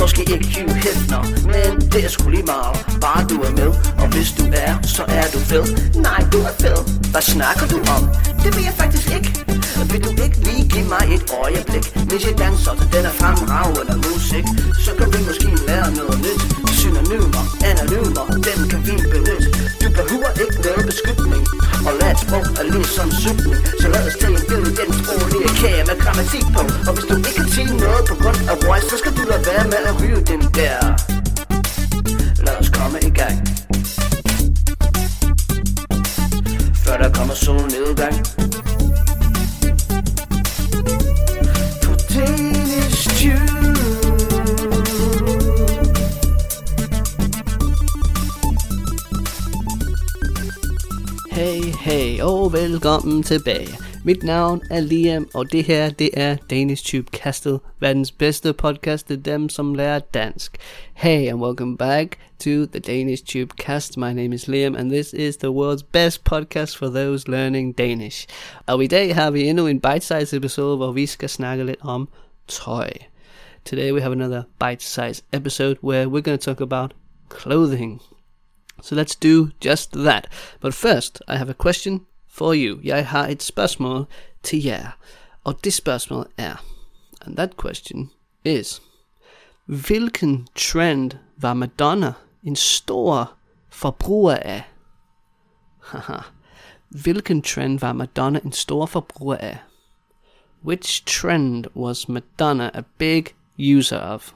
måske ikke Hugh Hefner Men det er sgu lige meget, bare du er med Og hvis du er, så er du fed. Nej, du er fed. Hvad snakker du om? Det ved jeg faktisk ikke. Vil du ikke lige give mig et øjeblik? Hvis jeg danser til den er fremragende musik Så kan vi måske lære noget nyt. Synonymer, anonymer, dem kan vi benytte. Du behøver ikke noget beskyttning Og lad et sprog er ligesom sygning Så lad os tage en billede den sproglige kage med grammatik på noget på grund af røg, Så skal du lade være med at ryge den der. Lad os komme i gang. Før der kommer solnedgang. På Danish Hey, hey og velkommen tilbage. Mit navn er Liam, og det her, det er Danish Tube Castle, verdens bedste podcast til dem, som lærer dansk. Hey, and welcome back to the Danish Tube Cast. My name is Liam, and this is the world's best podcast for those learning Danish. Og i dag har vi endnu en bite-size episode, hvor vi skal snakke lidt om tøj. Today we have another bite-size episode where we're going to talk about clothing. So let's do just that. But first, I have a question for you. Jeg har et spørgsmål til jer. Og det spørgsmål er, and that question is, hvilken trend var Madonna en stor forbruger af? Haha. hvilken trend var Madonna en stor forbruger af? Which trend was Madonna a big user of?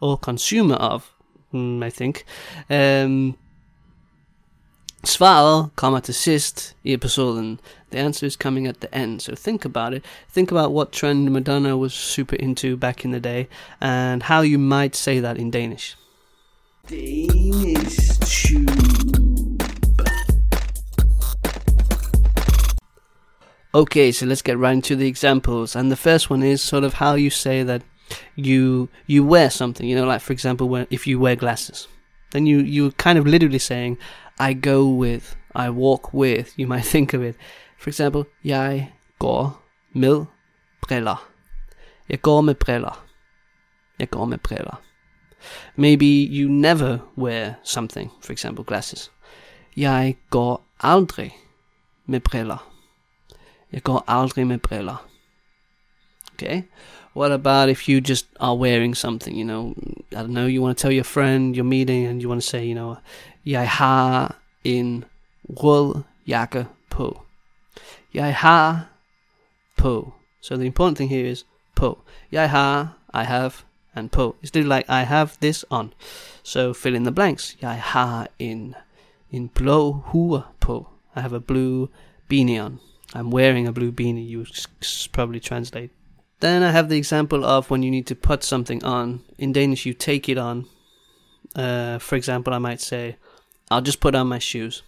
Or consumer of, mm, I think. Um, Svaret kommer til sidst i episoden. The answer is coming at the end. So think about it. Think about what trend Madonna was super into back in the day and how you might say that in Danish. Danish Tube Okay, so let's get right into the examples. And the first one is sort of how you say that you you wear something. You know, like for example, when if you wear glasses, then you you're kind of literally saying, "I go with," "I walk with." You might think of it. For example, jeg går med briller. Jeg går med briller. Jeg går med briller. Maybe you never wear something, for example, glasses. Jeg går aldrig med briller. Jeg går aldrig med briller. Okay? What about if you just are wearing something, you know, I don't know, you want to tell your friend you're meeting and you want to say, you know, jeg har en rød jakke på. Jeg har på. So the important thing here is på. Jeg har, I have, and på. It's literally like I have this on. So fill in the blanks. Jeg har en, en blå hue på. I have a blue beanie on. I'm wearing a blue beanie, you probably translate. Then I have the example of when you need to put something on. In Danish, you take it on. Uh, for example, I might say, I'll just put on my shoes.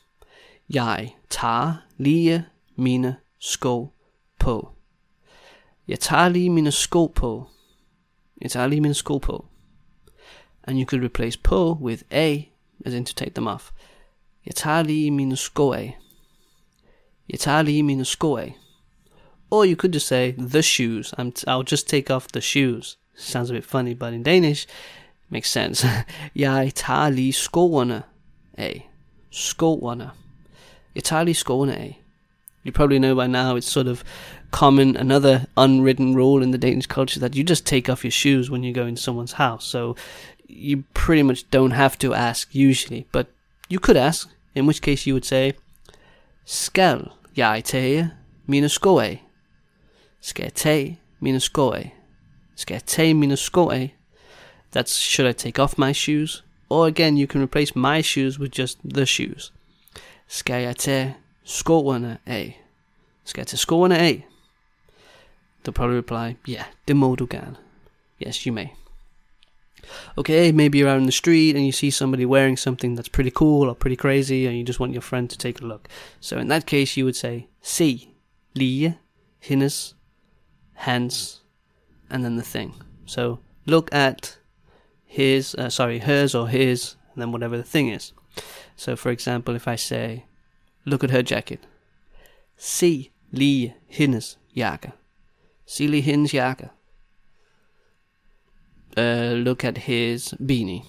Jeg tager lige mine sko på. Jeg tager lige mine sko på. Jeg tager lige mine sko på. And you could replace på with a, as in to take them off. Jeg tager lige mine sko af. Jeg tager lige mine sko af. Or you could just say the shoes. I'm t- I'll just take off the shoes. Sounds a bit funny, but in Danish, makes sense. Jeg tager lige skoene af. Skoene. Jeg tager lige skoene af. You probably know by now it's sort of common, another unwritten rule in the Danish culture that you just take off your shoes when you go in someone's house. So you pretty much don't have to ask usually, but you could ask, in which case you would say, Skal jeg tage mine sko af? Skal jeg tage mine sko af? Skal jeg tage mine sko af? That's should I take off my shoes? Or again, you can replace my shoes with just the shoes. Skal jeg tage skoene af? Skal jeg tage skoene af? They'll probably reply, yeah, det må du. Yes, you may. Okay, maybe you're out in the street and you see somebody wearing something that's pretty cool or pretty crazy and you just want your friend to take a look. So in that case, you would say, se, lige, hendes, hans, and then the thing. So look at his, uh, sorry, hers or his, and then whatever the thing is. So for example, if I say, look at her jacket. Se lige hendes jakke. Se lige hendes jakke. uh, look at his beanie.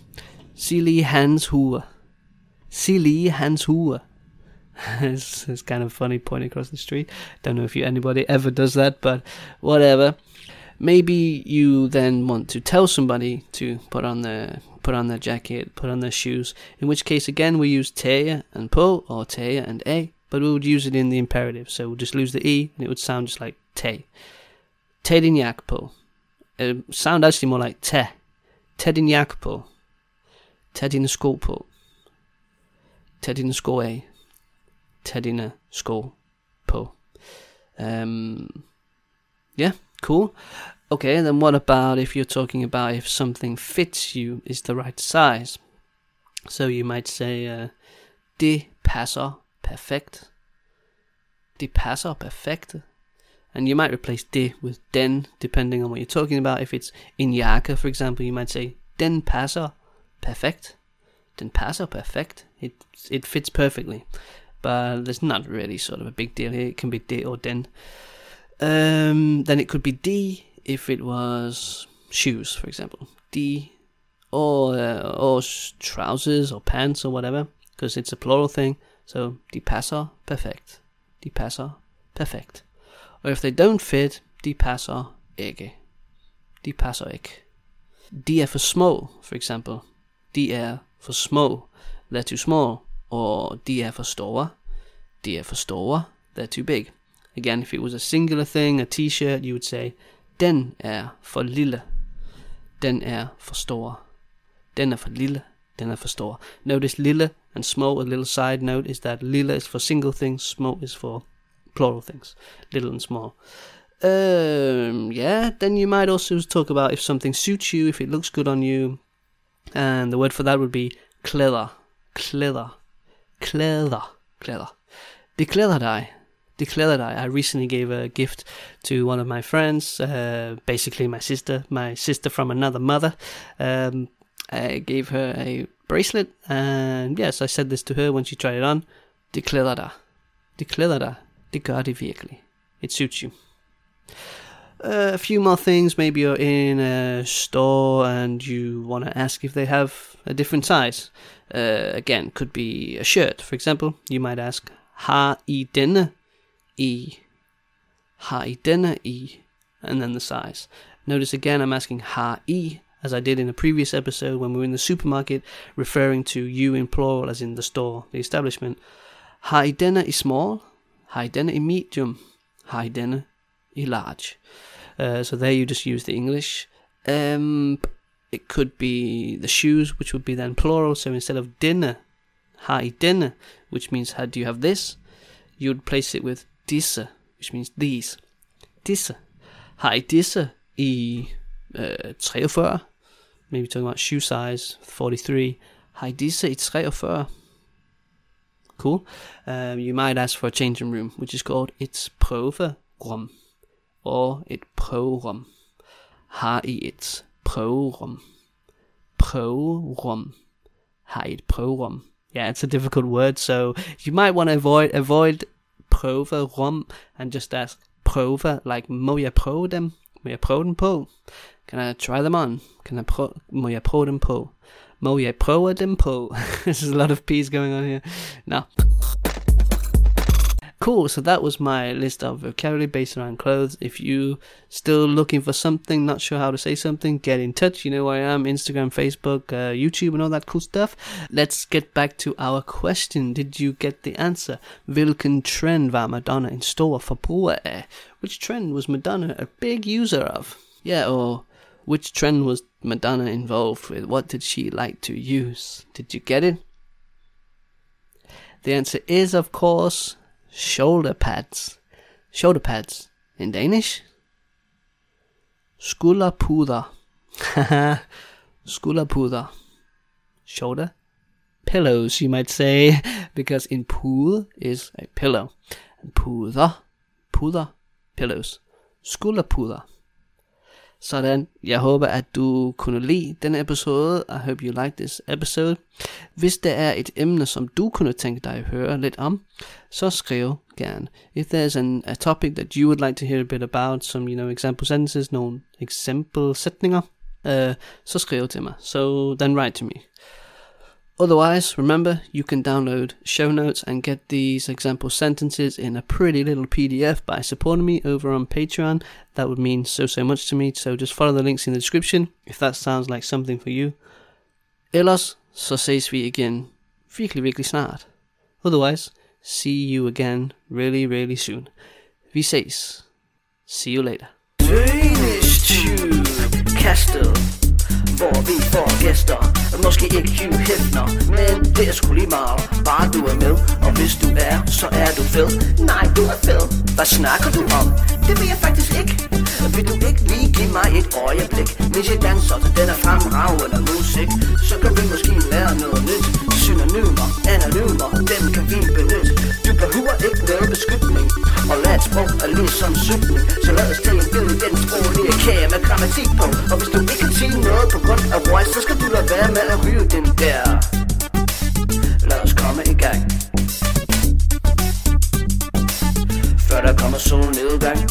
Se lige hans hue. Se lige hans hue. it's, it's kind of funny pointing across the street. Don't know if you, anybody ever does that, but whatever. Maybe you then want to tell somebody to put on their put on their jacket, put on their shoes. In which case, again, we use te and po or te and a, but we would use it in the imperative. So we'll just lose the e, and it would sound just like te. Te din jakke. It would sound actually more like te. Te din på. Te sko på. Te dine sko af. Te dine sko. Um, yeah, cool. Okay, then what about if you're talking about if something fits you, is the right size? So you might say, uh, det passer perfekt. Det passer perfekt. And you might replace det with den, depending on what you're talking about. If it's in jakke, for example, you might say, den passer perfekt. Den passer perfekt. It, it fits perfectly. But there's not really sort of a big deal here. It can be det or den. Um, then it could be D if it was shoes, for example. D or uh, or trousers or pants or whatever, because it's a plural thing. So de passer perfekt. De passer perfekt. Or if they don't fit, de passer ikke. De passer ikke. De er for små, for example. De er for små. They're too small. Or de er for store. De er for store. They're too big. Again, if it was a singular thing, a t-shirt, you would say, den er for lille. Den er for stor. Den er for lille. Den er for stor. Notice lille and small, a little side note is that lille is for single things, small is for plural things. Little and small. Um, yeah, then you might also talk about if something suits you, if it looks good on you. And the word for that would be klæder. Klæder. Klæder. Klæder. Det klæder dig. Declare that I, I recently gave a gift to one of my friends, uh, basically my sister, my sister from another mother. Um, I gave her a bracelet, and yes, I said this to her when she tried it on. Declare that. Declare that. Det det virkelig. It suits you. Uh, a few more things. Maybe you're in a store and you want to ask if they have a different size. Uh, again, could be a shirt, for example. You might ask, Har I denne E. Har I denne E? And then the size. Notice again I'm asking ha E as I did in a previous episode when we were in the supermarket, referring to you in plural as in the store, the establishment. Har I denne i small? Har I denne i medium? Har I denne i large? Uh, so there you just use the English. Um, it could be the shoes, which would be then plural. So instead of dinner, har I denne, which means how do you have this? You'd place it with disse, which means these. Disse. Har I disse i uh, 43? Maybe talking about shoe size, 43. Har I disse i 43? Cool. Um, you might ask for a changing room, which is called et prøverum. Or et prøverum. Har I et prøverum? Prøverum. Har I et prøverum? Yeah, it's a difficult word, so you might want to avoid avoid prøverum and just ask prøve, like må jeg prøve dem? Må jeg prøve? Can I try them on? Can I prøve, må jeg prøve dem på? Må jeg prøve dem på? There's a lot of P's going on here. No. Cool, so that was my list of vocabulary based around clothes. If you still looking for something, not sure how to say something, get in touch. You know where I am, Instagram, Facebook, uh, YouTube, and all that cool stuff. Let's get back to our question. Did you get the answer? Hvilken trend var Madonna en stor? Which trend was Madonna a big user of? Yeah, or which trend was Madonna involved with? What did she like to use? Did you get it? The answer is, of course, shoulder pads. Shoulder pads in Danish. Skulderpuder. Skulderpuder. Shoulder pillows, you might say, because in pude is a pillow. And puder, puder, pillows. Skulderpuder. Sådan, jeg håber, at du kunne lide denne episode. I hope you like this episode. Hvis der er et emne, som du kunne tænke dig at høre lidt om, så skriv gerne. If there's an, a topic that you would like to hear a bit about, some, you know, example sentences, nogle eksempel sætninger, uh, øh, så skriv til mig. So then write to me. Otherwise, remember, you can download show notes and get these example sentences in a pretty little PDF by supporting me over on Patreon. That would mean so, so much to me. So just follow the links in the description if that sounds like something for you. Ellers, så ses vi igen virkelig, virkelig snart. Otherwise, see you again really, really soon. Vi ses. See you later. Danish Tube Hvor vi får gæster ikke Hugh Hefner Men det er sgu lige meget. Bare du er med Og hvis du er, så er du fed. Nej, du er fed. Hvad snakker du om? Det vil jeg faktisk ikke. Vil du ikke lige give mig et øjeblik? Hvis jeg danser til den er fremragende musik. Så kan vi måske lære noget nyt. Synonymer, anonymer Dem kan vi benytte. Du behøver ikke noget beskyttning lyde som ligesom Så lad os tage en bid i den sproglige kage med grammatik på. Og hvis du ikke kan sige noget på grund af røg Så skal du lade være med at ryge den der. Lad os komme i gang. Før der kommer solnedgang.